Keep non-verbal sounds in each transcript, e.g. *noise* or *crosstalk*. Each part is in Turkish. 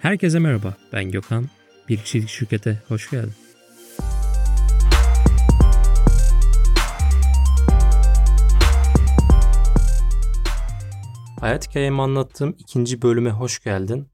Herkese merhaba, ben Gökhan. Bir kişilik şirkete hoş geldin. Hayat hikayemi anlattığım ikinci bölüme hoş geldin.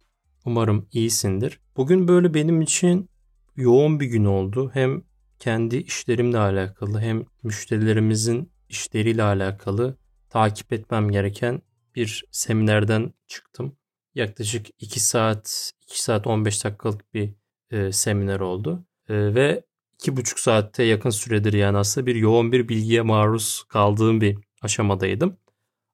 Umarım iyisindir. Bugün böyle benim için yoğun bir gün oldu. Hem kendi işlerimle alakalı hem müşterilerimizin işleriyle alakalı takip etmem gereken bir seminerden çıktım. Yaklaşık 2 saat, 2 saat 15 dakikalık bir e, seminer oldu. E, ve 2,5 saatte yakın süredir yani aslında bir yoğun bir bilgiye maruz kaldığım bir aşamadaydım.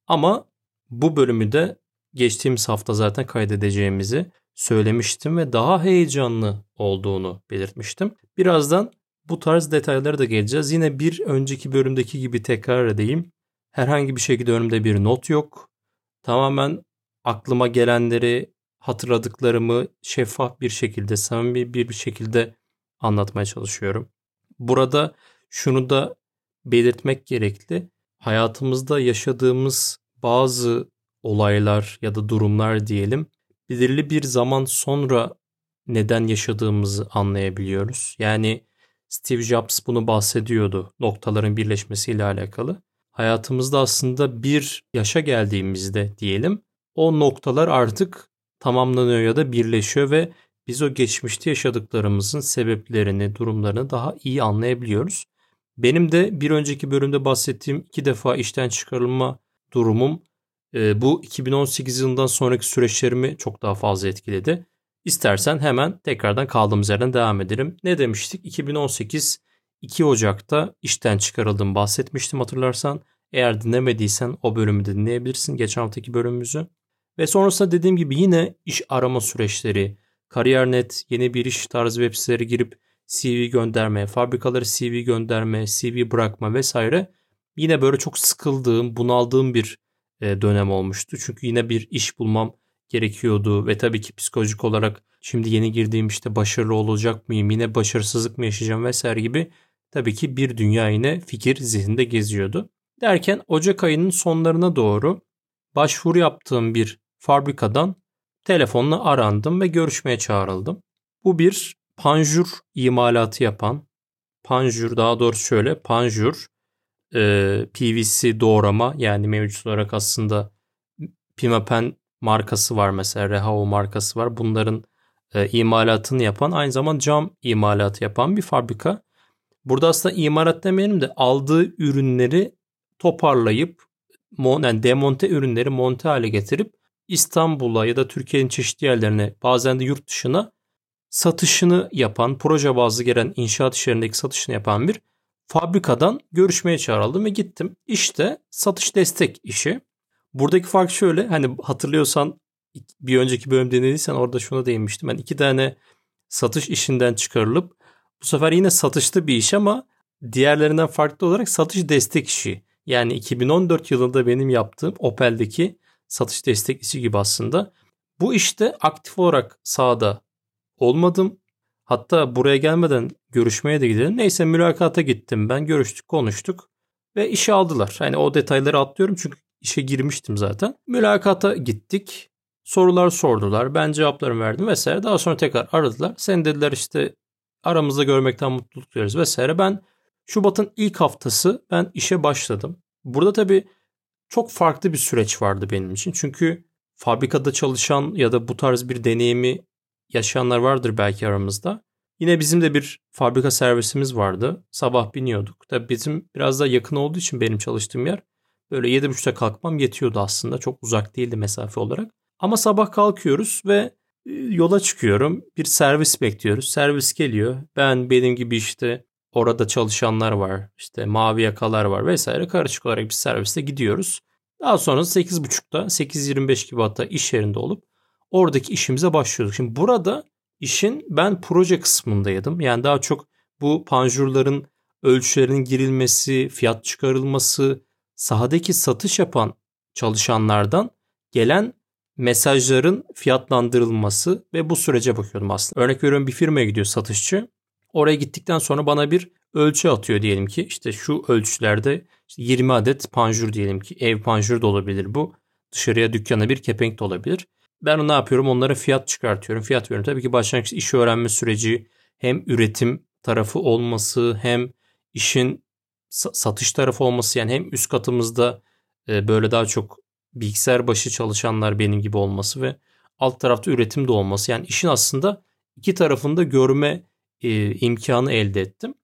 Ama bu bölümü de geçtiğimiz hafta zaten kaydedeceğimizi söylemiştim ve daha heyecanlı olduğunu belirtmiştim. Birazdan bu tarz detaylara da geleceğiz. Yine bir önceki bölümdeki gibi tekrar edeyim. Herhangi bir şekilde önümde bir not yok. Tamamen aklıma gelenleri, hatırladıklarımı şeffaf bir şekilde, samimi bir şekilde anlatmaya çalışıyorum. Burada şunu da belirtmek gerekli. Hayatımızda yaşadığımız bazı olaylar ya da durumlar diyelim belirli bir zaman sonra neden yaşadığımızı anlayabiliyoruz. Yani Steve Jobs bunu bahsediyordu noktaların birleşmesiyle alakalı. Hayatımızda aslında bir yaşa geldiğimizde diyelim o noktalar artık tamamlanıyor ya da birleşiyor ve biz o geçmişte yaşadıklarımızın sebeplerini, durumlarını daha iyi anlayabiliyoruz. Benim de bir önceki bölümde bahsettiğim iki defa işten çıkarılma durumum e, bu 2018 yılından sonraki süreçlerimi çok daha fazla etkiledi. İstersen hemen tekrardan kaldığımız yerden devam edelim. Ne demiştik? 2018 2 Ocak'ta işten çıkarıldım bahsetmiştim hatırlarsan. Eğer dinlemediysen o bölümü de dinleyebilirsin geçen haftaki bölümümüzü. Ve sonrasında dediğim gibi yine iş arama süreçleri, Kariyer.net, yeni bir iş tarzı web siteleri girip CV gönderme, fabrikaları CV gönderme, CV bırakma vesaire. Yine böyle çok sıkıldığım, bunaldığım bir e, dönem olmuştu. Çünkü yine bir iş bulmam gerekiyordu ve tabii ki psikolojik olarak şimdi yeni girdiğim işte başarılı olacak mıyım, yine başarısızlık mı yaşayacağım vesaire gibi tabii ki bir dünya yine fikir zihninde geziyordu. Derken Ocak ayının sonlarına doğru başvuru yaptığım bir fabrikadan telefonla arandım ve görüşmeye çağrıldım. Bu bir panjur imalatı yapan, panjur daha doğrusu şöyle panjur e, PVC doğrama yani mevcut olarak aslında Pimapen markası var mesela Rehao markası var. Bunların e, imalatını yapan aynı zamanda cam imalatı yapan bir fabrika. Burada aslında imalat demeyelim de aldığı ürünleri toparlayıp yani demonte ürünleri monte hale getirip İstanbul'a ya da Türkiye'nin çeşitli yerlerine bazen de yurt dışına satışını yapan, proje bazlı gelen inşaat işlerindeki satışını yapan bir fabrikadan görüşmeye çağrıldım ve gittim. İşte satış destek işi. Buradaki fark şöyle hani hatırlıyorsan bir önceki bölüm dinlediysen orada şuna değinmiştim. Ben iki tane satış işinden çıkarılıp bu sefer yine satışlı bir iş ama diğerlerinden farklı olarak satış destek işi. Yani 2014 yılında benim yaptığım Opel'deki satış destek işi gibi aslında. Bu işte aktif olarak sahada olmadım. Hatta buraya gelmeden görüşmeye de gidelim. Neyse mülakata gittim ben. Görüştük, konuştuk ve işe aldılar. Hani o detayları atlıyorum çünkü işe girmiştim zaten. Mülakata gittik. Sorular sordular. Ben cevaplarımı verdim vesaire. Daha sonra tekrar aradılar. Sen dediler işte aramızda görmekten mutluluk duyarız vesaire. Ben Şubat'ın ilk haftası ben işe başladım. Burada tabii çok farklı bir süreç vardı benim için. Çünkü fabrikada çalışan ya da bu tarz bir deneyimi yaşayanlar vardır belki aramızda. Yine bizim de bir fabrika servisimiz vardı. Sabah biniyorduk. Tabii bizim biraz daha yakın olduğu için benim çalıştığım yer böyle 7.30'da kalkmam yetiyordu aslında. Çok uzak değildi mesafe olarak. Ama sabah kalkıyoruz ve e, yola çıkıyorum. Bir servis bekliyoruz. Servis geliyor. Ben benim gibi işte orada çalışanlar var. İşte mavi yakalar var vesaire. Karışık olarak bir serviste gidiyoruz. Daha sonra 8.30'da 8.25 gibi hatta iş yerinde olup oradaki işimize başlıyorduk. Şimdi burada işin ben proje kısmındaydım. Yani daha çok bu panjurların ölçülerinin girilmesi, fiyat çıkarılması, sahadaki satış yapan çalışanlardan gelen mesajların fiyatlandırılması ve bu sürece bakıyordum aslında. Örnek veriyorum bir firmaya gidiyor satışçı. Oraya gittikten sonra bana bir ölçü atıyor diyelim ki işte şu ölçülerde işte 20 adet panjur diyelim ki ev panjur da olabilir bu. Dışarıya dükkana bir kepenk de olabilir. ben ne yapıyorum? Onlara fiyat çıkartıyorum. Fiyat veriyorum. Tabii ki başlangıç iş öğrenme süreci hem üretim tarafı olması hem işin satış tarafı olması yani hem üst katımızda e, böyle daha çok bilgisayar başı çalışanlar benim gibi olması ve alt tarafta üretim de olması. Yani işin aslında iki tarafında görme e, imkanı elde ettim.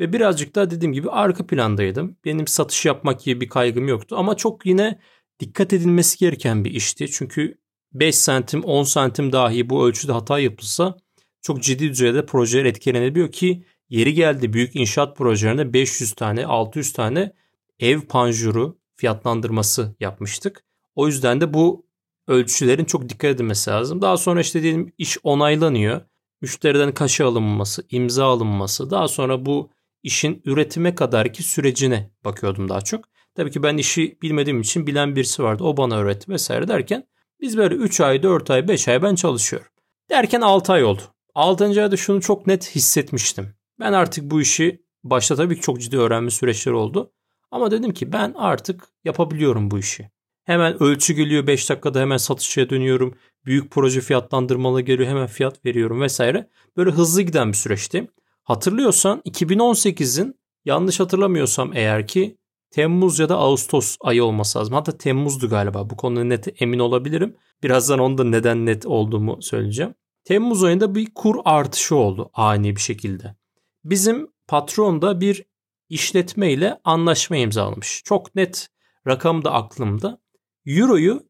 Ve birazcık daha dediğim gibi arka plandaydım. Benim satış yapmak gibi bir kaygım yoktu. Ama çok yine dikkat edilmesi gereken bir işti. Çünkü 5 santim 10 santim dahi bu ölçüde hata yapılsa çok ciddi düzeyde projeler etkilenebiliyor ki yeri geldi büyük inşaat projelerinde 500 tane 600 tane ev panjuru fiyatlandırması yapmıştık. O yüzden de bu ölçülerin çok dikkat edilmesi lazım. Daha sonra işte diyelim iş onaylanıyor. Müşteriden kaşı alınması, imza alınması. Daha sonra bu işin üretime kadarki sürecine bakıyordum daha çok. Tabii ki ben işi bilmediğim için bilen birisi vardı. O bana öğretti vesaire derken biz böyle 3 ay, 4 ay, 5 ay ben çalışıyorum. Derken 6 ay oldu. 6. ayda şunu çok net hissetmiştim. Ben artık bu işi başta tabii ki çok ciddi öğrenme süreçleri oldu. Ama dedim ki ben artık yapabiliyorum bu işi. Hemen ölçü geliyor 5 dakikada hemen satışa dönüyorum. Büyük proje fiyatlandırmalı geliyor hemen fiyat veriyorum vesaire. Böyle hızlı giden bir süreçti. Hatırlıyorsan 2018'in yanlış hatırlamıyorsam eğer ki Temmuz ya da Ağustos ayı olması lazım. Hatta Temmuz'du galiba. Bu konuda net emin olabilirim. Birazdan onu da neden net olduğumu söyleyeceğim. Temmuz ayında bir kur artışı oldu ani bir şekilde. Bizim patron da bir işletme ile anlaşma imzalamış. Çok net rakam da aklımda. Euro'yu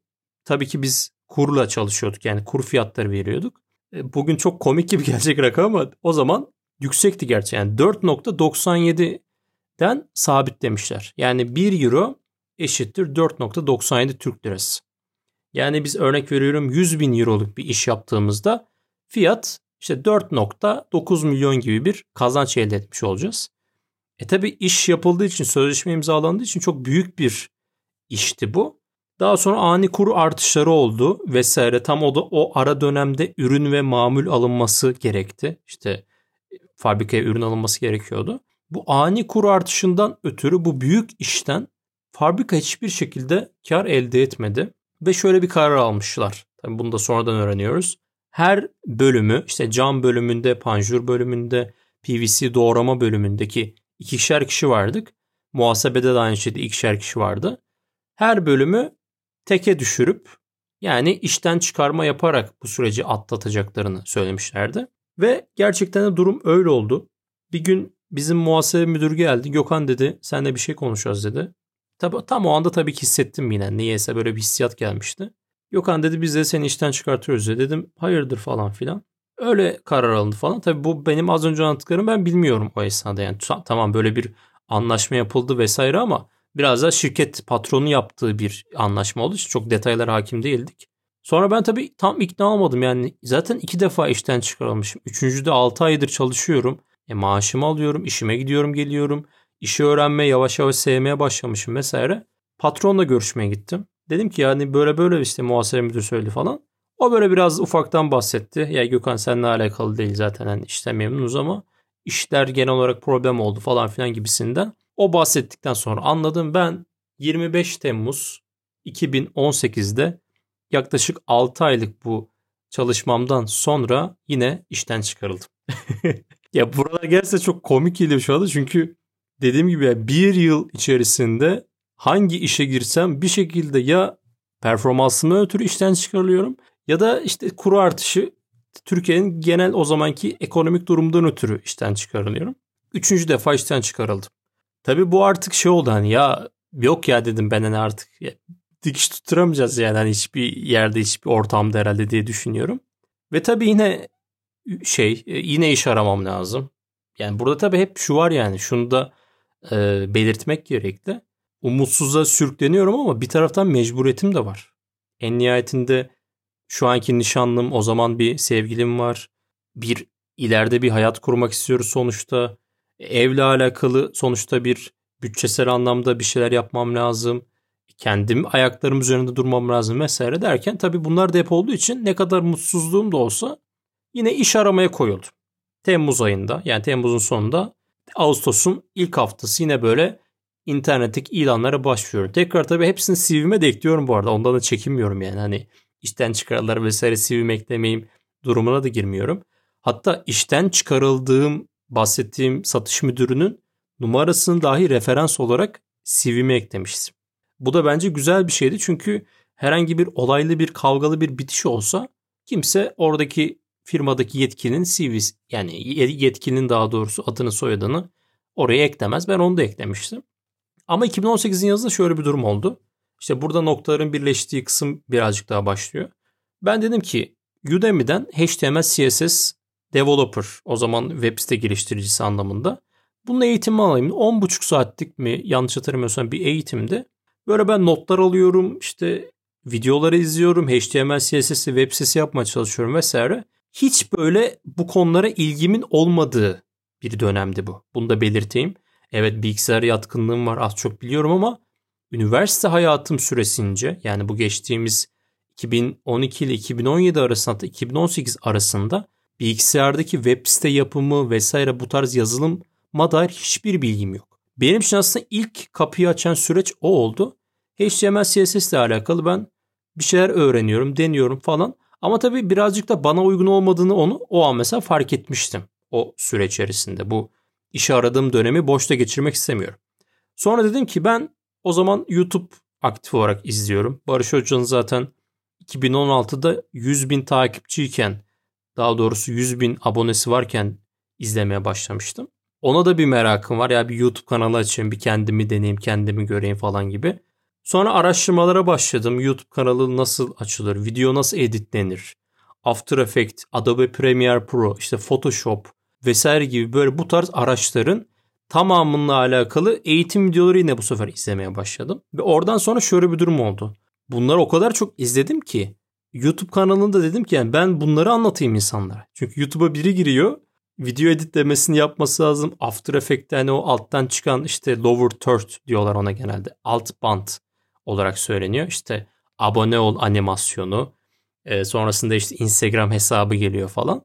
tabii ki biz kurla çalışıyorduk yani kur fiyatları veriyorduk. E, bugün çok komik gibi *laughs* gelecek rakam ama o zaman yüksekti gerçi. Yani 4.97'den sabitlemişler. Yani 1 euro eşittir 4.97 Türk lirası. Yani biz örnek veriyorum 100 bin euroluk bir iş yaptığımızda fiyat işte 4.9 milyon gibi bir kazanç elde etmiş olacağız. E tabi iş yapıldığı için sözleşme imzalandığı için çok büyük bir işti bu. Daha sonra ani kuru artışları oldu vesaire. Tam o da o ara dönemde ürün ve mamul alınması gerekti. İşte fabrikaya ürün alınması gerekiyordu. Bu ani kur artışından ötürü bu büyük işten fabrika hiçbir şekilde kar elde etmedi ve şöyle bir karar almışlar. Tabii bunu da sonradan öğreniyoruz. Her bölümü işte cam bölümünde, panjur bölümünde, PVC doğrama bölümündeki ikişer kişi vardık. Muhasebede de aynı şekilde ikişer kişi vardı. Her bölümü teke düşürüp yani işten çıkarma yaparak bu süreci atlatacaklarını söylemişlerdi. Ve gerçekten de durum öyle oldu. Bir gün bizim muhasebe müdürü geldi. Gökhan dedi senle bir şey konuşacağız dedi. Tabi, tam o anda tabii ki hissettim yine. Niyeyse böyle bir hissiyat gelmişti. Gökhan dedi biz de seni işten çıkartıyoruz dedi. Dedim hayırdır falan filan. Öyle karar alındı falan. Tabii bu benim az önce anlattıklarım ben bilmiyorum o esnada. Yani tamam böyle bir anlaşma yapıldı vesaire ama biraz da şirket patronu yaptığı bir anlaşma için çok detaylara hakim değildik. Sonra ben tabii tam ikna olmadım. Yani zaten iki defa işten çıkarılmışım. Üçüncüde altı aydır çalışıyorum. E maaşımı alıyorum, işime gidiyorum, geliyorum. İşi öğrenmeye, yavaş yavaş sevmeye başlamışım vesaire. Patronla görüşmeye gittim. Dedim ki yani böyle böyle işte muhasebe müdürü söyledi falan. O böyle biraz ufaktan bahsetti. Ya Gökhan seninle alakalı değil zaten hani işte memnunuz ama işler genel olarak problem oldu falan filan gibisinden. O bahsettikten sonra anladım ben 25 Temmuz 2018'de yaklaşık 6 aylık bu çalışmamdan sonra yine işten çıkarıldım. *laughs* ya buralar gelse çok komik geliyor şu anda çünkü dediğim gibi bir yıl içerisinde hangi işe girsem bir şekilde ya performansımı ötürü işten çıkarılıyorum ya da işte kuru artışı Türkiye'nin genel o zamanki ekonomik durumdan ötürü işten çıkarılıyorum. Üçüncü defa işten çıkarıldım. Tabii bu artık şey oldu hani ya yok ya dedim ben hani artık dikiş tutturamayacağız yani hani hiçbir yerde hiçbir ortamda herhalde diye düşünüyorum. Ve tabii yine şey e, yine iş aramam lazım. Yani burada tabii hep şu var yani şunu da e, belirtmek gerekli. Umutsuzluğa sürükleniyorum ama bir taraftan mecburiyetim de var. En nihayetinde şu anki nişanlım o zaman bir sevgilim var. Bir ileride bir hayat kurmak istiyoruz sonuçta. Evle alakalı sonuçta bir bütçesel anlamda bir şeyler yapmam lazım. Kendim ayaklarım üzerinde durmam lazım vesaire derken tabii bunlar da hep olduğu için ne kadar mutsuzluğum da olsa yine iş aramaya koyuldum. Temmuz ayında yani Temmuz'un sonunda Ağustos'un ilk haftası yine böyle internetteki ilanlara başlıyorum. Tekrar tabii hepsini CV'me de ekliyorum bu arada. Ondan da çekinmiyorum yani. Hani işten çıkarırlar vesaire CV'mi eklemeyeyim durumuna da girmiyorum. Hatta işten çıkarıldığım bahsettiğim satış müdürünün numarasını dahi referans olarak CV'me eklemiştim. Bu da bence güzel bir şeydi çünkü herhangi bir olaylı bir kavgalı bir bitiş olsa kimse oradaki firmadaki yetkilinin CV'si yani yetkilinin daha doğrusu adını soyadını oraya eklemez. Ben onu da eklemiştim. Ama 2018'in yazında şöyle bir durum oldu. İşte burada noktaların birleştiği kısım birazcık daha başlıyor. Ben dedim ki Udemy'den HTML, CSS developer o zaman web site geliştiricisi anlamında. Bunun eğitimi alayım. 10,5 saatlik mi yanlış hatırlamıyorsam bir eğitimde. Böyle ben notlar alıyorum işte videoları izliyorum. HTML, CSS web sitesi yapmaya çalışıyorum vesaire. Hiç böyle bu konulara ilgimin olmadığı bir dönemdi bu. Bunu da belirteyim. Evet bilgisayar yatkınlığım var az çok biliyorum ama üniversite hayatım süresince yani bu geçtiğimiz 2012 ile 2017 arasında 2018 arasında bilgisayardaki web site yapımı vesaire bu tarz yazılıma dair hiçbir bilgim yok. Benim için aslında ilk kapıyı açan süreç o oldu. HTML, CSS ile alakalı ben bir şeyler öğreniyorum, deniyorum falan. Ama tabii birazcık da bana uygun olmadığını onu o an mesela fark etmiştim o süre içerisinde. Bu işe aradığım dönemi boşta geçirmek istemiyorum. Sonra dedim ki ben o zaman YouTube aktif olarak izliyorum. Barış Hoca'nın zaten 2016'da 100 bin takipçiyken daha doğrusu 100 bin abonesi varken izlemeye başlamıştım. Ona da bir merakım var. Ya bir YouTube kanalı açayım, bir kendimi deneyeyim, kendimi göreyim falan gibi. Sonra araştırmalara başladım. YouTube kanalı nasıl açılır, video nasıl editlenir, After Effects, Adobe Premiere Pro, işte Photoshop vesaire gibi böyle bu tarz araçların tamamıyla alakalı eğitim videoları yine bu sefer izlemeye başladım. Ve oradan sonra şöyle bir durum oldu. Bunları o kadar çok izledim ki YouTube kanalında dedim ki yani ben bunları anlatayım insanlara. Çünkü YouTube'a biri giriyor video editlemesini yapması lazım. After Effects'te hani o alttan çıkan işte lower third diyorlar ona genelde. Alt band olarak söyleniyor. İşte abone ol animasyonu. E, sonrasında işte Instagram hesabı geliyor falan.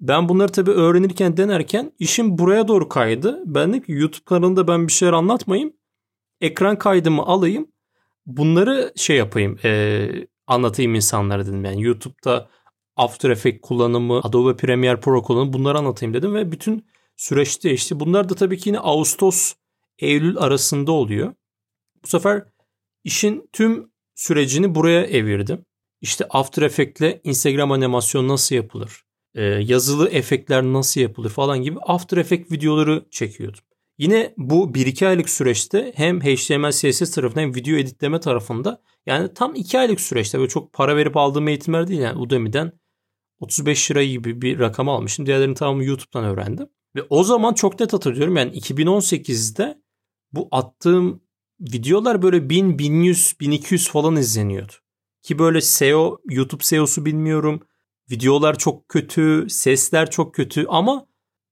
Ben bunları tabii öğrenirken denerken işim buraya doğru kaydı. Ben dedim ki YouTube kanalında ben bir şeyler anlatmayayım. Ekran kaydımı alayım. Bunları şey yapayım e, anlatayım insanlara dedim. Yani YouTube'da After Effects kullanımı, Adobe Premiere Pro kullanımı bunları anlatayım dedim. Ve bütün süreç değişti. Bunlar da tabii ki yine Ağustos, Eylül arasında oluyor. Bu sefer işin tüm sürecini buraya evirdim. İşte After Effects'le Instagram animasyon nasıl yapılır? Ee, yazılı efektler nasıl yapılır falan gibi After Effects videoları çekiyordum. Yine bu 1-2 aylık süreçte hem HTML, CSS tarafında hem video editleme tarafında yani tam 2 aylık süreçte böyle çok para verip aldığım eğitimler değil yani Udemy'den 35 lira gibi bir rakam almışım. Diğerlerini tamamı YouTube'dan öğrendim. Ve o zaman çok net hatırlıyorum yani 2018'de bu attığım videolar böyle 1000, 1100, 1200 falan izleniyordu. Ki böyle SEO, YouTube SEO'su bilmiyorum. Videolar çok kötü, sesler çok kötü ama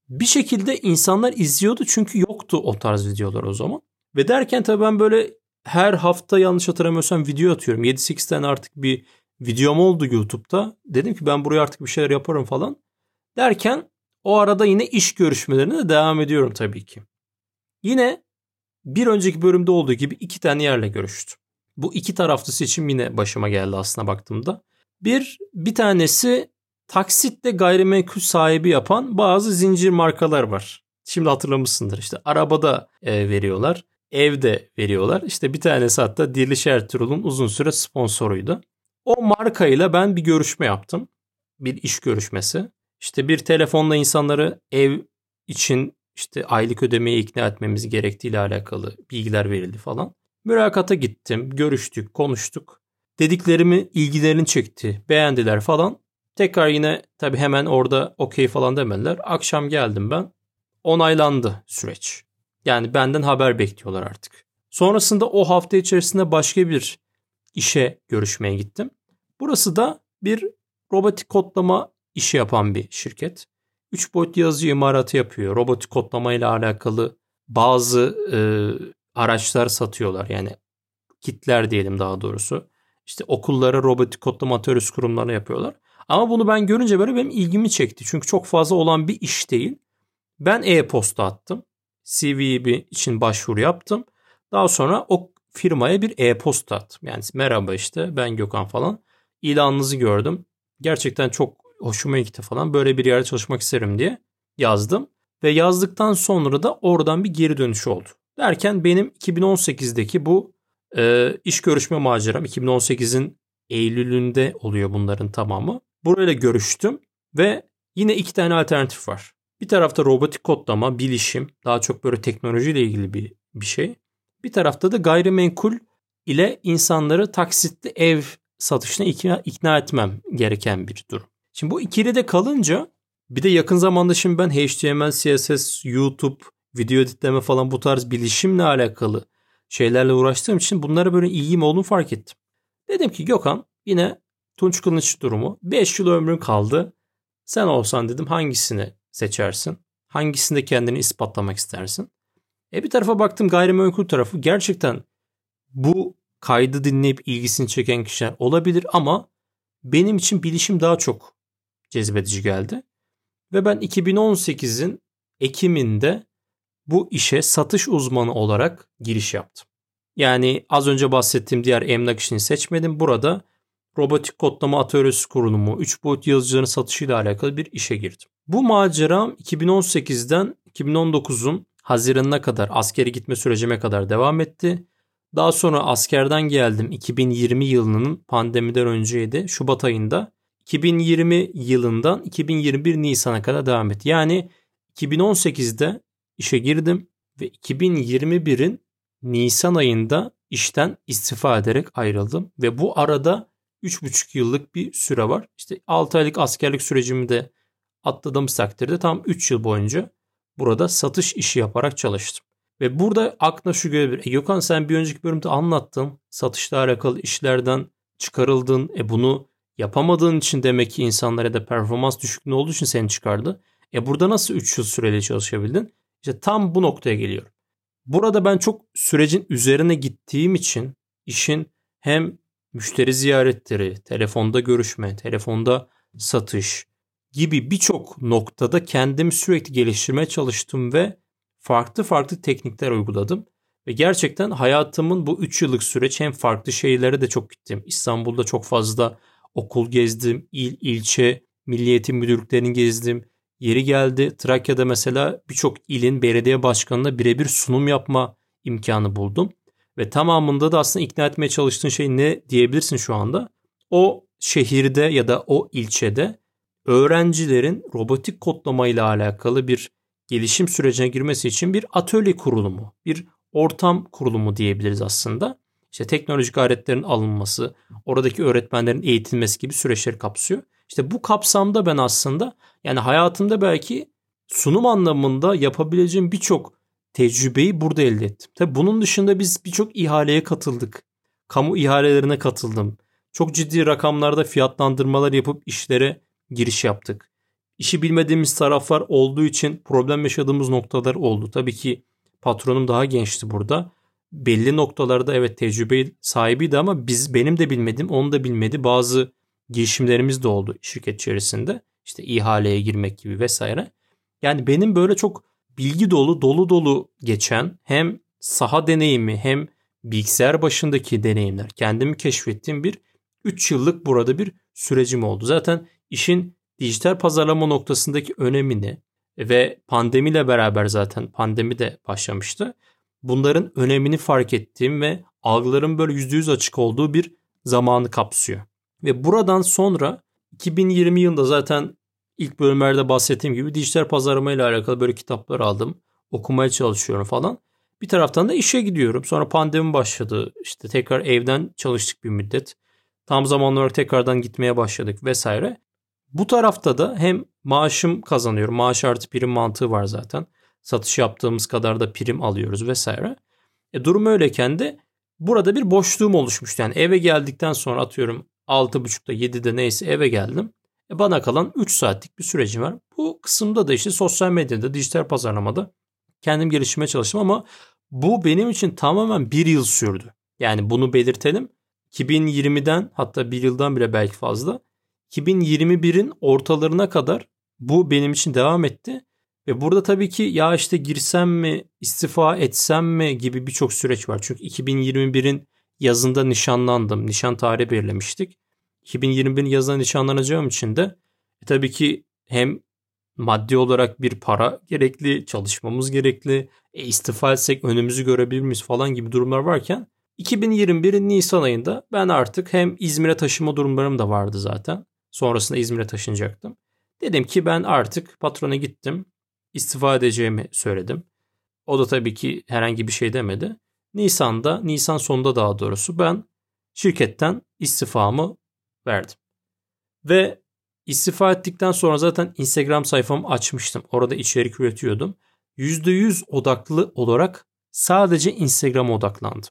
bir şekilde insanlar izliyordu çünkü yoktu o tarz videolar o zaman. Ve derken tabii ben böyle her hafta yanlış hatırlamıyorsam video atıyorum. 7-8 tane artık bir videom oldu YouTube'da. Dedim ki ben buraya artık bir şeyler yaparım falan. Derken o arada yine iş görüşmelerine de devam ediyorum tabii ki. Yine bir önceki bölümde olduğu gibi iki tane yerle görüştüm. Bu iki taraflı seçim yine başıma geldi aslına baktığımda. Bir, bir tanesi taksitle gayrimenkul sahibi yapan bazı zincir markalar var. Şimdi hatırlamışsındır işte arabada e, veriyorlar, evde veriyorlar. İşte bir tanesi hatta Diriliş Ertuğrul'un uzun süre sponsoruydu. O markayla ben bir görüşme yaptım. Bir iş görüşmesi. İşte bir telefonla insanları ev için işte aylık ödemeyi ikna etmemiz gerektiğiyle alakalı bilgiler verildi falan. Mülakata gittim, görüştük, konuştuk. Dediklerimi ilgilerini çekti, beğendiler falan. Tekrar yine tabii hemen orada okey falan demediler. Akşam geldim ben. Onaylandı süreç. Yani benden haber bekliyorlar artık. Sonrasında o hafta içerisinde başka bir işe görüşmeye gittim. Burası da bir robotik kodlama işi yapan bir şirket. 3 boyutlu yazı imaratı yapıyor. Robotik kodlama ile alakalı bazı e, araçlar satıyorlar. Yani kitler diyelim daha doğrusu. İşte okullara robotik kodlama atölyesi kurumlarına yapıyorlar. Ama bunu ben görünce böyle benim ilgimi çekti. Çünkü çok fazla olan bir iş değil. Ben e-posta attım. CV için başvuru yaptım. Daha sonra o firmaya bir e-posta attım. Yani merhaba işte ben Gökhan falan. ilanınızı gördüm. Gerçekten çok hoşuma gitti falan. Böyle bir yerde çalışmak isterim diye yazdım. Ve yazdıktan sonra da oradan bir geri dönüş oldu. Derken benim 2018'deki bu e, iş görüşme maceram 2018'in Eylül'ünde oluyor bunların tamamı. Burayla görüştüm ve yine iki tane alternatif var. Bir tarafta robotik kodlama, bilişim, daha çok böyle teknolojiyle ilgili bir, bir şey. Bir tarafta da gayrimenkul ile insanları taksitli ev satışına ikna, ikna etmem gereken bir durum. Şimdi bu ikili de kalınca bir de yakın zamanda şimdi ben HTML, CSS, YouTube, video editleme falan bu tarz bilişimle alakalı şeylerle uğraştığım için bunlara böyle ilgim olduğunu fark ettim. Dedim ki Gökhan yine Tunç Kılıç durumu. 5 yıl ömrün kaldı. Sen olsan dedim hangisini seçersin? Hangisinde kendini ispatlamak istersin? E bir tarafa baktım gayrimenkul tarafı gerçekten bu kaydı dinleyip ilgisini çeken kişiler olabilir ama benim için bilişim daha çok cezbedici geldi. Ve ben 2018'in Ekim'inde bu işe satış uzmanı olarak giriş yaptım. Yani az önce bahsettiğim diğer emlak işini seçmedim. Burada robotik kodlama atölyesi kurulumu, 3 boyut yazıcıların satışıyla alakalı bir işe girdim. Bu maceram 2018'den 2019'un Haziran'ına kadar askeri gitme sürecime kadar devam etti. Daha sonra askerden geldim 2020 yılının pandemiden önceydi Şubat ayında. 2020 yılından 2021 Nisan'a kadar devam etti. Yani 2018'de işe girdim ve 2021'in Nisan ayında işten istifa ederek ayrıldım ve bu arada 3,5 yıllık bir süre var. İşte 6 aylık askerlik sürecimi de atladığımız takdirde tam 3 yıl boyunca burada satış işi yaparak çalıştım. Ve burada aklına şu gelebilir. E Gökhan sen bir önceki bölümde anlattın. Satışla alakalı işlerden çıkarıldın. E bunu yapamadığın için demek ki insanlara da performans düşüklüğü olduğu için seni çıkardı. E burada nasıl 3 yıl süreli çalışabildin? İşte tam bu noktaya geliyorum. Burada ben çok sürecin üzerine gittiğim için işin hem müşteri ziyaretleri, telefonda görüşme, telefonda satış gibi birçok noktada kendimi sürekli geliştirmeye çalıştım ve farklı farklı teknikler uyguladım. Ve gerçekten hayatımın bu 3 yıllık süreç hem farklı şehirlere de çok gittim. İstanbul'da çok fazla okul gezdim, il, ilçe, milliyetin müdürlüklerini gezdim. Yeri geldi Trakya'da mesela birçok ilin belediye başkanına birebir sunum yapma imkanı buldum. Ve tamamında da aslında ikna etmeye çalıştığın şey ne diyebilirsin şu anda? O şehirde ya da o ilçede öğrencilerin robotik kodlama ile alakalı bir gelişim sürecine girmesi için bir atölye kurulumu, bir ortam kurulumu diyebiliriz aslında. İşte teknolojik aletlerin alınması, oradaki öğretmenlerin eğitilmesi gibi süreçleri kapsıyor. İşte bu kapsamda ben aslında yani hayatımda belki sunum anlamında yapabileceğim birçok tecrübeyi burada elde ettim. Tabi bunun dışında biz birçok ihaleye katıldık. Kamu ihalelerine katıldım. Çok ciddi rakamlarda fiyatlandırmalar yapıp işlere giriş yaptık. İşi bilmediğimiz taraflar olduğu için problem yaşadığımız noktalar oldu. Tabii ki patronum daha gençti burada. Belli noktalarda evet tecrübe sahibiydi ama biz benim de bilmedim, onu da bilmedi. Bazı girişimlerimiz de oldu şirket içerisinde. İşte ihaleye girmek gibi vesaire. Yani benim böyle çok bilgi dolu, dolu dolu geçen hem saha deneyimi hem bilgisayar başındaki deneyimler kendimi keşfettiğim bir 3 yıllık burada bir sürecim oldu. Zaten işin dijital pazarlama noktasındaki önemini ve pandemiyle beraber zaten pandemi de başlamıştı. Bunların önemini fark ettiğim ve algıların böyle %100 açık olduğu bir zamanı kapsıyor. Ve buradan sonra 2020 yılında zaten ilk bölümlerde bahsettiğim gibi dijital pazarlama ile alakalı böyle kitaplar aldım. Okumaya çalışıyorum falan. Bir taraftan da işe gidiyorum. Sonra pandemi başladı. İşte tekrar evden çalıştık bir müddet. Tam zamanlı olarak tekrardan gitmeye başladık vesaire. Bu tarafta da hem maaşım kazanıyorum. Maaş artı prim mantığı var zaten. Satış yaptığımız kadar da prim alıyoruz vesaire. E durum öyleyken de burada bir boşluğum oluşmuştu. Yani eve geldikten sonra atıyorum 6.30'da 7'de neyse eve geldim. E bana kalan 3 saatlik bir sürecim var. Bu kısımda da işte sosyal medyada, dijital pazarlamada kendim geliştirmeye çalıştım ama bu benim için tamamen bir yıl sürdü. Yani bunu belirtelim. 2020'den hatta bir yıldan bile belki fazla 2021'in ortalarına kadar bu benim için devam etti. Ve burada tabii ki ya işte girsem mi, istifa etsem mi gibi birçok süreç var. Çünkü 2021'in yazında nişanlandım. Nişan tarihi belirlemiştik. 2021 yazına nişanlanacağım için de e, tabii ki hem maddi olarak bir para gerekli, çalışmamız gerekli, e, istifa etsek önümüzü görebilir miyiz falan gibi durumlar varken 2021'in Nisan ayında ben artık hem İzmir'e taşıma durumlarım da vardı zaten. Sonrasında İzmir'e taşınacaktım. Dedim ki ben artık patrona gittim. istifa edeceğimi söyledim. O da tabii ki herhangi bir şey demedi. Nisan'da, Nisan sonunda daha doğrusu ben şirketten istifamı verdim. Ve istifa ettikten sonra zaten Instagram sayfamı açmıştım. Orada içerik üretiyordum. %100 odaklı olarak sadece Instagram'a odaklandım.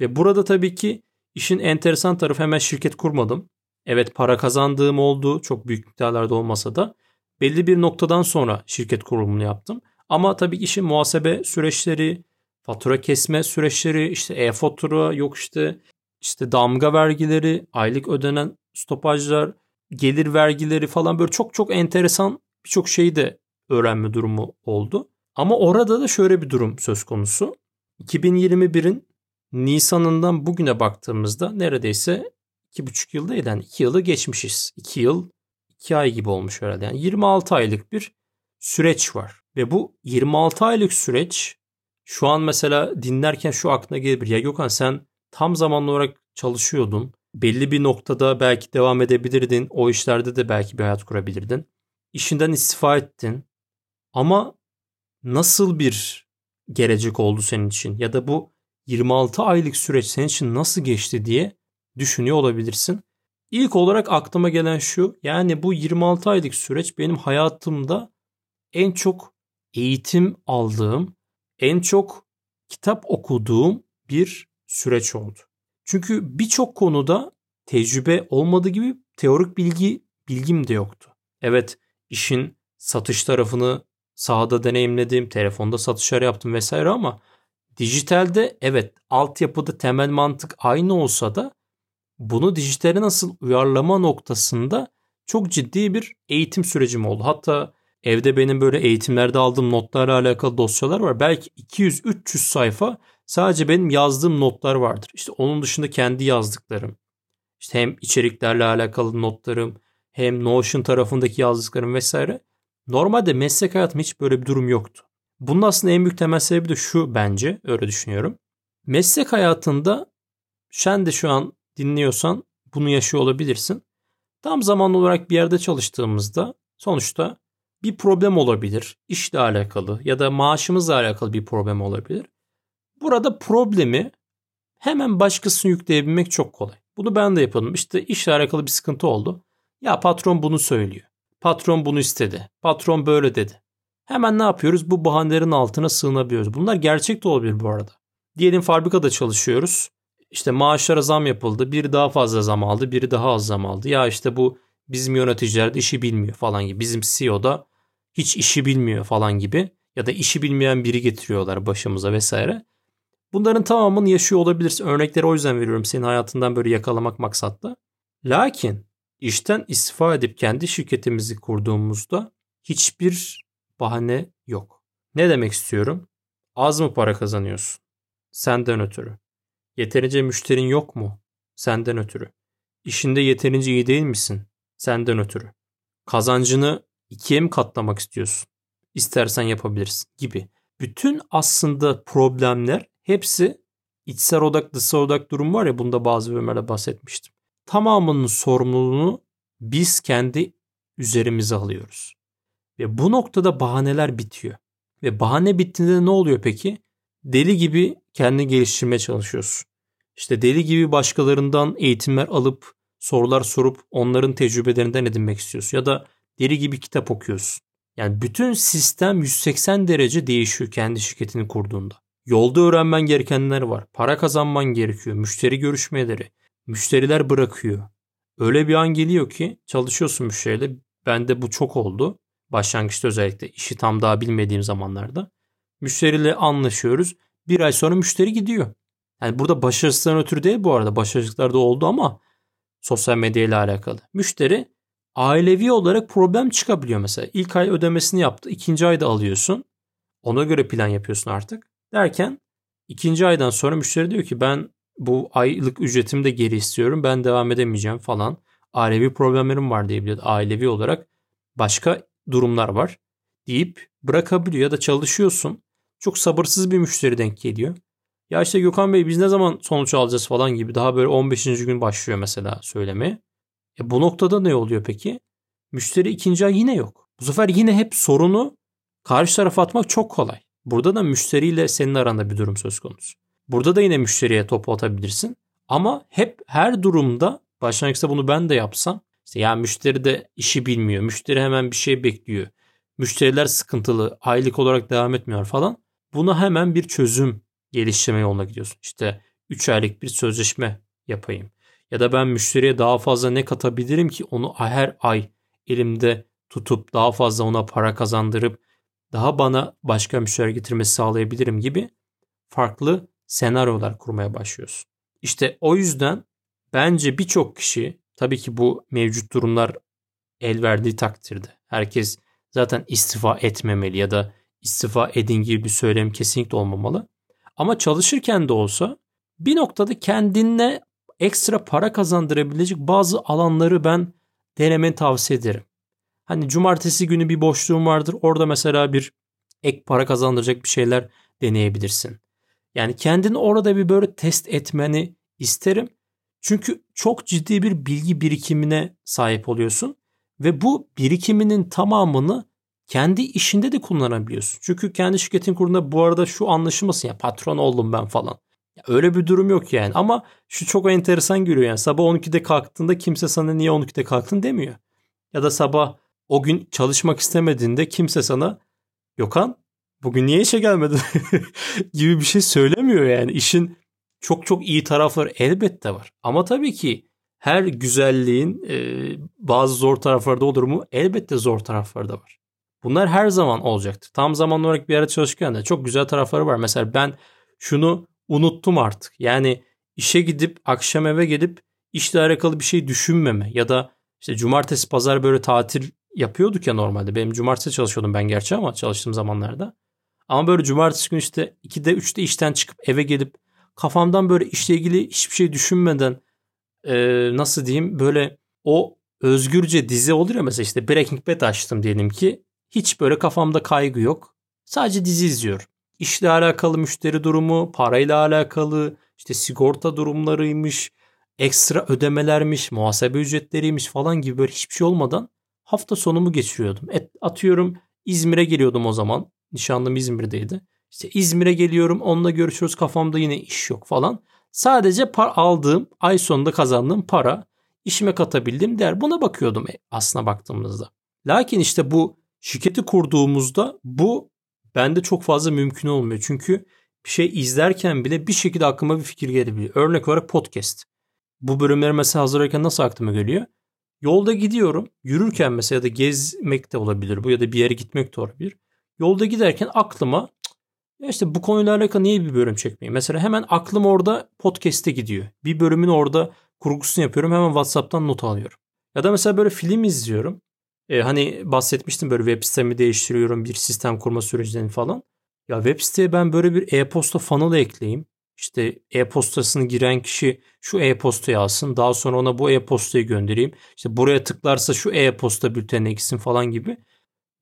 Ve burada tabii ki işin enteresan tarafı hemen şirket kurmadım. Evet para kazandığım oldu çok büyük miktarlarda olmasa da belli bir noktadan sonra şirket kurulumunu yaptım. Ama tabii işin muhasebe süreçleri, fatura kesme süreçleri, işte e-fatura, yok işte işte damga vergileri, aylık ödenen stopajlar, gelir vergileri falan böyle çok çok enteresan birçok şeyi de öğrenme durumu oldu. Ama orada da şöyle bir durum söz konusu. 2021'in Nisan'ından bugüne baktığımızda neredeyse 2,5 yıl değil yani 2 yılı geçmişiz. 2 yıl 2 ay gibi olmuş herhalde. Yani 26 aylık bir süreç var. Ve bu 26 aylık süreç şu an mesela dinlerken şu aklına gelebilir. Ya Gökhan sen tam zamanlı olarak çalışıyordun. Belli bir noktada belki devam edebilirdin. O işlerde de belki bir hayat kurabilirdin. İşinden istifa ettin. Ama nasıl bir gelecek oldu senin için? Ya da bu 26 aylık süreç senin için nasıl geçti diye düşünüyor olabilirsin. İlk olarak aklıma gelen şu. Yani bu 26 aylık süreç benim hayatımda en çok eğitim aldığım, en çok kitap okuduğum bir süreç oldu. Çünkü birçok konuda tecrübe olmadığı gibi teorik bilgi bilgim de yoktu. Evet işin satış tarafını sahada deneyimledim, telefonda satışlar yaptım vesaire ama dijitalde evet altyapıda temel mantık aynı olsa da bunu dijitale nasıl uyarlama noktasında çok ciddi bir eğitim sürecim oldu. Hatta evde benim böyle eğitimlerde aldığım notlarla alakalı dosyalar var. Belki 200-300 sayfa sadece benim yazdığım notlar vardır. İşte onun dışında kendi yazdıklarım. İşte hem içeriklerle alakalı notlarım hem Notion tarafındaki yazdıklarım vesaire. Normalde meslek hayatım hiç böyle bir durum yoktu. Bunun aslında en büyük temel sebebi de şu bence öyle düşünüyorum. Meslek hayatında sen de şu an dinliyorsan bunu yaşıyor olabilirsin. Tam zamanlı olarak bir yerde çalıştığımızda sonuçta bir problem olabilir. işle alakalı ya da maaşımızla alakalı bir problem olabilir. Burada problemi hemen başkasını yükleyebilmek çok kolay. Bunu ben de yapalım. İşte işle alakalı bir sıkıntı oldu. Ya patron bunu söylüyor. Patron bunu istedi. Patron böyle dedi. Hemen ne yapıyoruz? Bu bahanelerin altına sığınabiliyoruz. Bunlar gerçek de olabilir bu arada. Diyelim fabrikada çalışıyoruz. İşte maaşlara zam yapıldı. Biri daha fazla zam aldı, biri daha az zam aldı. Ya işte bu bizim yöneticiler de işi bilmiyor falan gibi. Bizim CEO da hiç işi bilmiyor falan gibi. Ya da işi bilmeyen biri getiriyorlar başımıza vesaire. Bunların tamamını yaşıyor olabilirsin. Örnekleri o yüzden veriyorum senin hayatından böyle yakalamak maksatla. Lakin işten istifa edip kendi şirketimizi kurduğumuzda hiçbir bahane yok. Ne demek istiyorum? Az mı para kazanıyorsun? Senden ötürü. Yeterince müşterin yok mu? Senden ötürü. İşinde yeterince iyi değil misin? Senden ötürü. Kazancını ikiye mi katlamak istiyorsun? İstersen yapabilirsin gibi. Bütün aslında problemler hepsi içsel odak dışsal odak durum var ya bunda bazı bölümlerde bahsetmiştim. Tamamının sorumluluğunu biz kendi üzerimize alıyoruz. Ve bu noktada bahaneler bitiyor. Ve bahane bittiğinde ne oluyor peki? Deli gibi kendini geliştirmeye çalışıyorsun. İşte deli gibi başkalarından eğitimler alıp sorular sorup onların tecrübelerinden edinmek istiyorsun. Ya da deli gibi kitap okuyorsun. Yani bütün sistem 180 derece değişiyor kendi şirketini kurduğunda. Yolda öğrenmen gerekenler var. Para kazanman gerekiyor. Müşteri görüşmeleri. Müşteriler bırakıyor. Öyle bir an geliyor ki çalışıyorsun müşteriyle. Bende bu çok oldu. Başlangıçta özellikle işi tam daha bilmediğim zamanlarda. Müşteriyle anlaşıyoruz. Bir ay sonra müşteri gidiyor. Yani burada başarısızdan ötürü değil bu arada. Başarısızlıklar da oldu ama sosyal medya ile alakalı. Müşteri ailevi olarak problem çıkabiliyor mesela. İlk ay ödemesini yaptı. ikinci ayda alıyorsun. Ona göre plan yapıyorsun artık. Derken ikinci aydan sonra müşteri diyor ki ben bu aylık ücretimi de geri istiyorum. Ben devam edemeyeceğim falan. ailevi problemlerim var diyebiliyor. Ailevi olarak başka durumlar var deyip bırakabiliyor ya da çalışıyorsun. Çok sabırsız bir müşteri denk geliyor. Ya işte Gökhan Bey biz ne zaman sonuç alacağız falan gibi daha böyle 15. gün başlıyor mesela söylemeye. E bu noktada ne oluyor peki? Müşteri ikinci ay yine yok. Bu sefer yine hep sorunu karşı tarafa atmak çok kolay. Burada da müşteriyle senin aranda bir durum söz konusu. Burada da yine müşteriye topu atabilirsin. Ama hep her durumda başlangıçta bunu ben de yapsam işte ya müşteri de işi bilmiyor. Müşteri hemen bir şey bekliyor. Müşteriler sıkıntılı. Aylık olarak devam etmiyor falan. Buna hemen bir çözüm geliştirme yoluna gidiyorsun. İşte 3 aylık bir sözleşme yapayım. Ya da ben müşteriye daha fazla ne katabilirim ki onu her ay elimde tutup daha fazla ona para kazandırıp daha bana başka müşteri getirmesi sağlayabilirim gibi farklı senaryolar kurmaya başlıyorsun. İşte o yüzden bence birçok kişi tabii ki bu mevcut durumlar el verdiği takdirde herkes zaten istifa etmemeli ya da istifa edin gibi bir söylem kesinlikle olmamalı. Ama çalışırken de olsa bir noktada kendine ekstra para kazandırabilecek bazı alanları ben denemeni tavsiye ederim. Hani cumartesi günü bir boşluğum vardır. Orada mesela bir ek para kazandıracak bir şeyler deneyebilirsin. Yani kendini orada bir böyle test etmeni isterim. Çünkü çok ciddi bir bilgi birikimine sahip oluyorsun ve bu birikiminin tamamını kendi işinde de kullanabiliyorsun. Çünkü kendi şirketin kurduğunda bu arada şu anlaşılmasın ya patron oldum ben falan. Öyle bir durum yok yani ama şu çok enteresan görüyor yani sabah 12'de kalktığında kimse sana niye 12'de kalktın demiyor. Ya da sabah o gün çalışmak istemediğinde kimse sana Gökhan bugün niye işe gelmedin *laughs* gibi bir şey söylemiyor yani. işin çok çok iyi tarafları elbette var. Ama tabii ki her güzelliğin e, bazı zor tarafları da olur mu? Elbette zor tarafları da var. Bunlar her zaman olacaktır. Tam zaman olarak bir yerde çalışırken de çok güzel tarafları var. Mesela ben şunu unuttum artık. Yani işe gidip akşam eve gelip işle alakalı bir şey düşünmeme ya da işte cumartesi pazar böyle tatil yapıyorduk ya normalde. Benim cumartesi çalışıyordum ben gerçi ama çalıştığım zamanlarda. Ama böyle cumartesi günü işte 2'de 3'te işten çıkıp eve gelip kafamdan böyle işle ilgili hiçbir şey düşünmeden e, nasıl diyeyim böyle o özgürce dizi olur ya mesela işte Breaking Bad açtım diyelim ki hiç böyle kafamda kaygı yok. Sadece dizi izliyorum. İşle alakalı müşteri durumu, parayla alakalı işte sigorta durumlarıymış, ekstra ödemelermiş, muhasebe ücretleriymiş falan gibi böyle hiçbir şey olmadan hafta sonumu geçiriyordum. Et, atıyorum İzmir'e geliyordum o zaman. Nişanlım İzmir'deydi. İşte İzmir'e geliyorum onunla görüşüyoruz kafamda yine iş yok falan. Sadece par- aldığım ay sonunda kazandığım para işime katabildiğim değer buna bakıyordum aslına baktığımızda. Lakin işte bu şirketi kurduğumuzda bu bende çok fazla mümkün olmuyor. Çünkü bir şey izlerken bile bir şekilde aklıma bir fikir gelebiliyor. Örnek olarak podcast. Bu bölümleri mesela hazırlarken nasıl aklıma geliyor? Yolda gidiyorum. Yürürken mesela ya da gezmek de olabilir bu ya da bir yere gitmek de olabilir. Yolda giderken aklıma işte bu konuyla alakalı niye bir bölüm çekmeyeyim? Mesela hemen aklım orada podcast'e gidiyor. Bir bölümün orada kurgusunu yapıyorum. Hemen WhatsApp'tan not alıyorum. Ya da mesela böyle film izliyorum. Ee, hani bahsetmiştim böyle web sitemi değiştiriyorum. Bir sistem kurma sürecinden falan. Ya web siteye ben böyle bir e-posta funnel ekleyeyim. İşte e-postasını giren kişi şu e-postayı alsın. Daha sonra ona bu e-postayı göndereyim. İşte buraya tıklarsa şu e-posta bültenine gitsin falan gibi.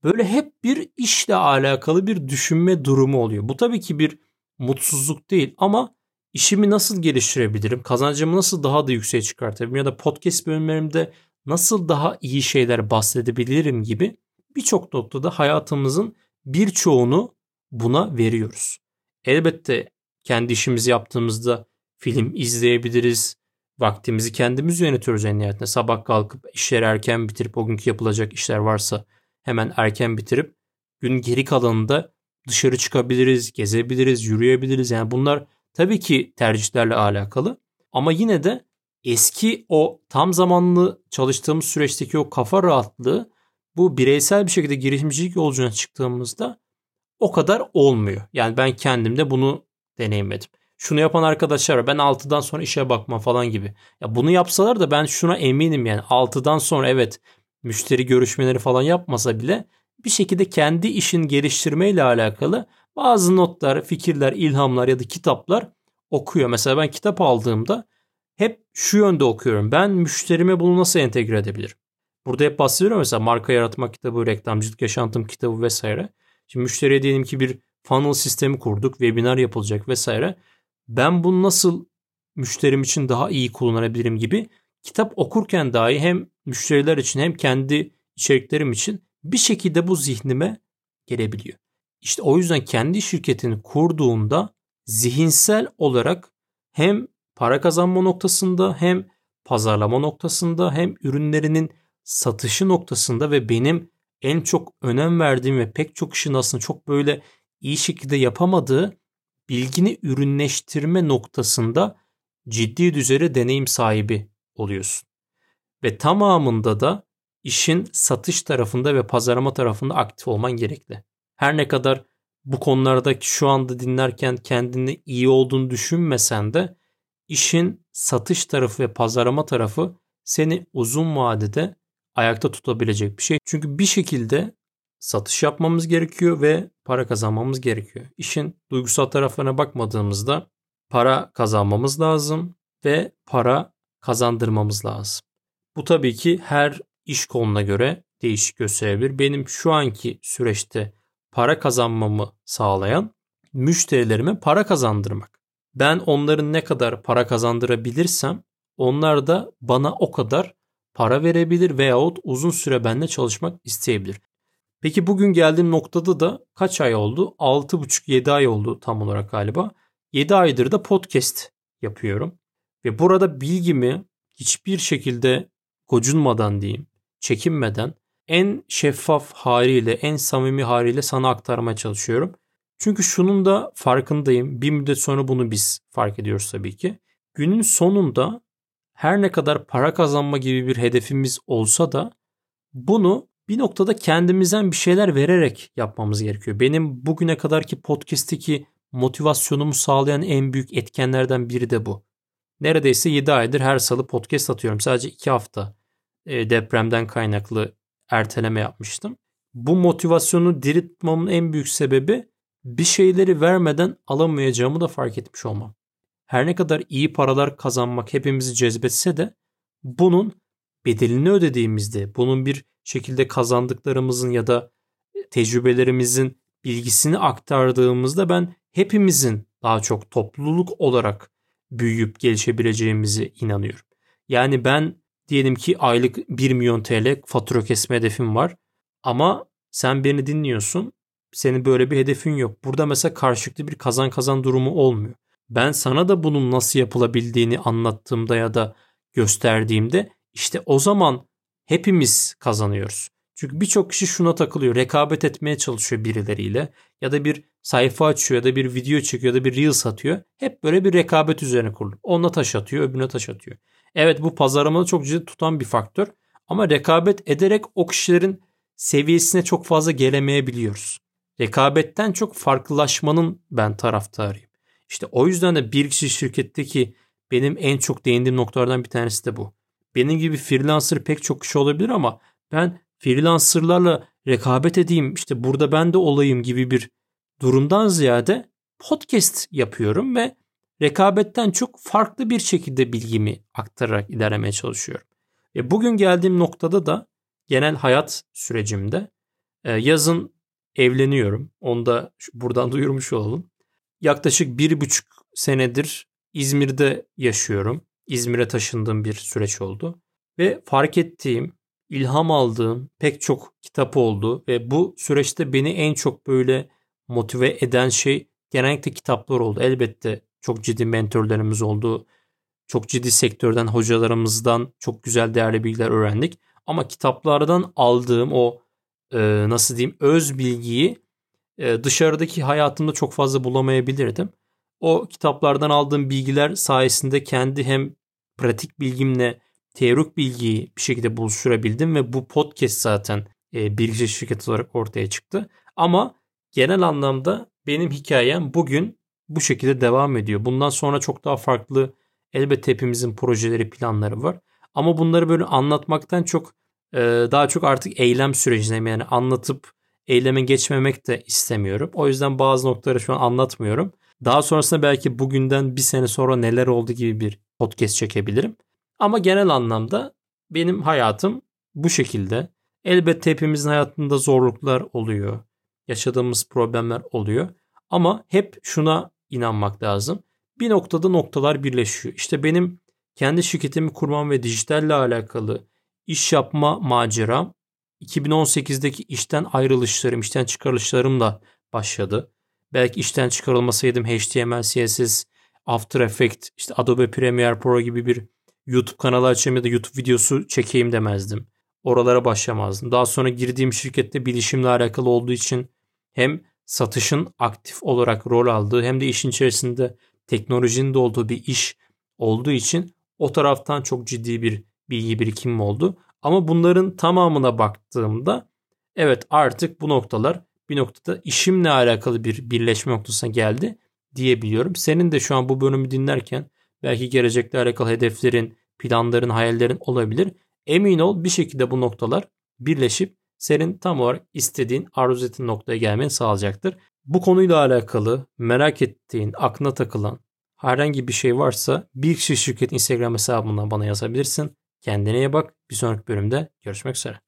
Böyle hep bir işle alakalı bir düşünme durumu oluyor. Bu tabii ki bir mutsuzluk değil ama işimi nasıl geliştirebilirim? Kazancımı nasıl daha da yükseğe çıkartabilirim? Ya da podcast bölümlerimde nasıl daha iyi şeyler bahsedebilirim gibi birçok noktada hayatımızın birçoğunu buna veriyoruz. Elbette kendi işimizi yaptığımızda film izleyebiliriz. Vaktimizi kendimiz yönetiyoruz en nihayetinde. Sabah kalkıp işleri erken bitirip o günkü yapılacak işler varsa hemen erken bitirip gün geri kalanında dışarı çıkabiliriz, gezebiliriz, yürüyebiliriz. Yani bunlar tabii ki tercihlerle alakalı. Ama yine de eski o tam zamanlı çalıştığımız süreçteki o kafa rahatlığı bu bireysel bir şekilde girişimcilik yolculuğuna çıktığımızda o kadar olmuyor. Yani ben kendimde bunu deneyimledim. Şunu yapan arkadaşlar. Ben 6'dan sonra işe bakma falan gibi. Ya bunu yapsalar da ben şuna eminim yani 6'dan sonra evet müşteri görüşmeleri falan yapmasa bile bir şekilde kendi işin geliştirmeyle alakalı bazı notlar, fikirler, ilhamlar ya da kitaplar okuyor. Mesela ben kitap aldığımda hep şu yönde okuyorum. Ben müşterime bunu nasıl entegre edebilirim? Burada hep bahsediyorum mesela marka yaratmak kitabı, reklamcılık yaşantım kitabı vesaire. Şimdi müşteriye diyelim ki bir funnel sistemi kurduk, webinar yapılacak vesaire. Ben bunu nasıl müşterim için daha iyi kullanabilirim gibi kitap okurken dahi hem müşteriler için hem kendi içeriklerim için bir şekilde bu zihnime gelebiliyor. İşte o yüzden kendi şirketini kurduğunda zihinsel olarak hem para kazanma noktasında hem pazarlama noktasında hem ürünlerinin satışı noktasında ve benim en çok önem verdiğim ve pek çok kişinin aslında çok böyle iyi şekilde yapamadığı bilgini ürünleştirme noktasında ciddi düzeyde deneyim sahibi oluyorsun. Ve tamamında da işin satış tarafında ve pazarlama tarafında aktif olman gerekli. Her ne kadar bu konulardaki şu anda dinlerken kendini iyi olduğunu düşünmesen de işin satış tarafı ve pazarlama tarafı seni uzun vadede ayakta tutabilecek bir şey. Çünkü bir şekilde satış yapmamız gerekiyor ve para kazanmamız gerekiyor. İşin duygusal taraflarına bakmadığımızda para kazanmamız lazım ve para kazandırmamız lazım. Bu tabii ki her iş koluna göre değişik gösterebilir. Benim şu anki süreçte para kazanmamı sağlayan müşterilerime para kazandırmak. Ben onların ne kadar para kazandırabilirsem onlar da bana o kadar para verebilir veyahut uzun süre benimle çalışmak isteyebilir. Peki bugün geldiğim noktada da kaç ay oldu? 6,5-7 ay oldu tam olarak galiba. 7 aydır da podcast yapıyorum. Ve burada bilgimi hiçbir şekilde gocunmadan diyeyim, çekinmeden en şeffaf haliyle, en samimi haliyle sana aktarmaya çalışıyorum. Çünkü şunun da farkındayım. Bir müddet sonra bunu biz fark ediyoruz tabii ki. Günün sonunda her ne kadar para kazanma gibi bir hedefimiz olsa da bunu bir noktada kendimizden bir şeyler vererek yapmamız gerekiyor. Benim bugüne kadarki podcast'teki motivasyonumu sağlayan en büyük etkenlerden biri de bu. Neredeyse 7 aydır her salı podcast atıyorum. Sadece 2 hafta e, depremden kaynaklı erteleme yapmıştım. Bu motivasyonu diri tutmamın en büyük sebebi bir şeyleri vermeden alamayacağımı da fark etmiş olmam. Her ne kadar iyi paralar kazanmak hepimizi cezbetse de bunun bedelini ödediğimizde, bunun bir şekilde kazandıklarımızın ya da tecrübelerimizin bilgisini aktardığımızda ben hepimizin daha çok topluluk olarak büyüyüp gelişebileceğimizi inanıyorum. Yani ben diyelim ki aylık 1 milyon TL fatura kesme hedefim var ama sen beni dinliyorsun. Senin böyle bir hedefin yok. Burada mesela karşılıklı bir kazan kazan durumu olmuyor. Ben sana da bunun nasıl yapılabildiğini anlattığımda ya da gösterdiğimde işte o zaman hepimiz kazanıyoruz. Çünkü birçok kişi şuna takılıyor. Rekabet etmeye çalışıyor birileriyle. Ya da bir sayfa açıyor ya da bir video çekiyor ya da bir reel satıyor. Hep böyle bir rekabet üzerine kurulu. Ona taş atıyor, öbürüne taş atıyor. Evet bu pazarlamada çok ciddi tutan bir faktör. Ama rekabet ederek o kişilerin seviyesine çok fazla gelemeyebiliyoruz. Rekabetten çok farklılaşmanın ben taraftarıyım. İşte o yüzden de bir kişi şirketteki benim en çok değindiğim noktalardan bir tanesi de bu. Benim gibi freelancer pek çok kişi olabilir ama ben freelancerlarla rekabet edeyim işte burada ben de olayım gibi bir durumdan ziyade podcast yapıyorum ve rekabetten çok farklı bir şekilde bilgimi aktararak ilerlemeye çalışıyorum. Ve bugün geldiğim noktada da genel hayat sürecimde e, yazın evleniyorum. Onu da buradan *laughs* duyurmuş olalım. Yaklaşık bir buçuk senedir İzmir'de yaşıyorum. İzmir'e taşındığım bir süreç oldu. Ve fark ettiğim, ilham aldığım pek çok kitap oldu. Ve bu süreçte beni en çok böyle motive eden şey genellikle kitaplar oldu. Elbette çok ciddi mentorlarımız oldu. Çok ciddi sektörden hocalarımızdan çok güzel değerli bilgiler öğrendik. Ama kitaplardan aldığım o e, nasıl diyeyim öz bilgiyi e, dışarıdaki hayatımda çok fazla bulamayabilirdim. O kitaplardan aldığım bilgiler sayesinde kendi hem pratik bilgimle teorik bilgiyi bir şekilde buluşturabildim ve bu podcast zaten e, bilgi şirketi olarak ortaya çıktı. Ama genel anlamda benim hikayem bugün bu şekilde devam ediyor. Bundan sonra çok daha farklı elbette hepimizin projeleri planları var. Ama bunları böyle anlatmaktan çok daha çok artık eylem sürecine yani anlatıp eyleme geçmemek de istemiyorum. O yüzden bazı noktaları şu an anlatmıyorum. Daha sonrasında belki bugünden bir sene sonra neler oldu gibi bir podcast çekebilirim. Ama genel anlamda benim hayatım bu şekilde. Elbette hepimizin hayatında zorluklar oluyor. Yaşadığımız problemler oluyor. Ama hep şuna inanmak lazım. Bir noktada noktalar birleşiyor. İşte benim kendi şirketimi kurmam ve dijitalle alakalı iş yapma maceram 2018'deki işten ayrılışlarım, işten çıkarılışlarımla başladı. Belki işten çıkarılmasaydım HTML, CSS, After Effects, işte Adobe Premiere Pro gibi bir YouTube kanalı açayım ya da YouTube videosu çekeyim demezdim. Oralara başlamazdım. Daha sonra girdiğim şirkette bilişimle alakalı olduğu için hem satışın aktif olarak rol aldığı hem de işin içerisinde teknolojinin de olduğu bir iş olduğu için o taraftan çok ciddi bir bilgi birikimim oldu. Ama bunların tamamına baktığımda evet artık bu noktalar bir noktada işimle alakalı bir birleşme noktasına geldi diyebiliyorum. Senin de şu an bu bölümü dinlerken belki gelecekle alakalı hedeflerin, planların, hayallerin olabilir. Emin ol bir şekilde bu noktalar birleşip senin tam olarak istediğin, arzu ettiğin noktaya gelmeni sağlayacaktır. Bu konuyla alakalı merak ettiğin, aklına takılan herhangi bir şey varsa bir kişi şirket Instagram hesabından bana yazabilirsin. Kendine iyi bak. Bir sonraki bölümde görüşmek üzere.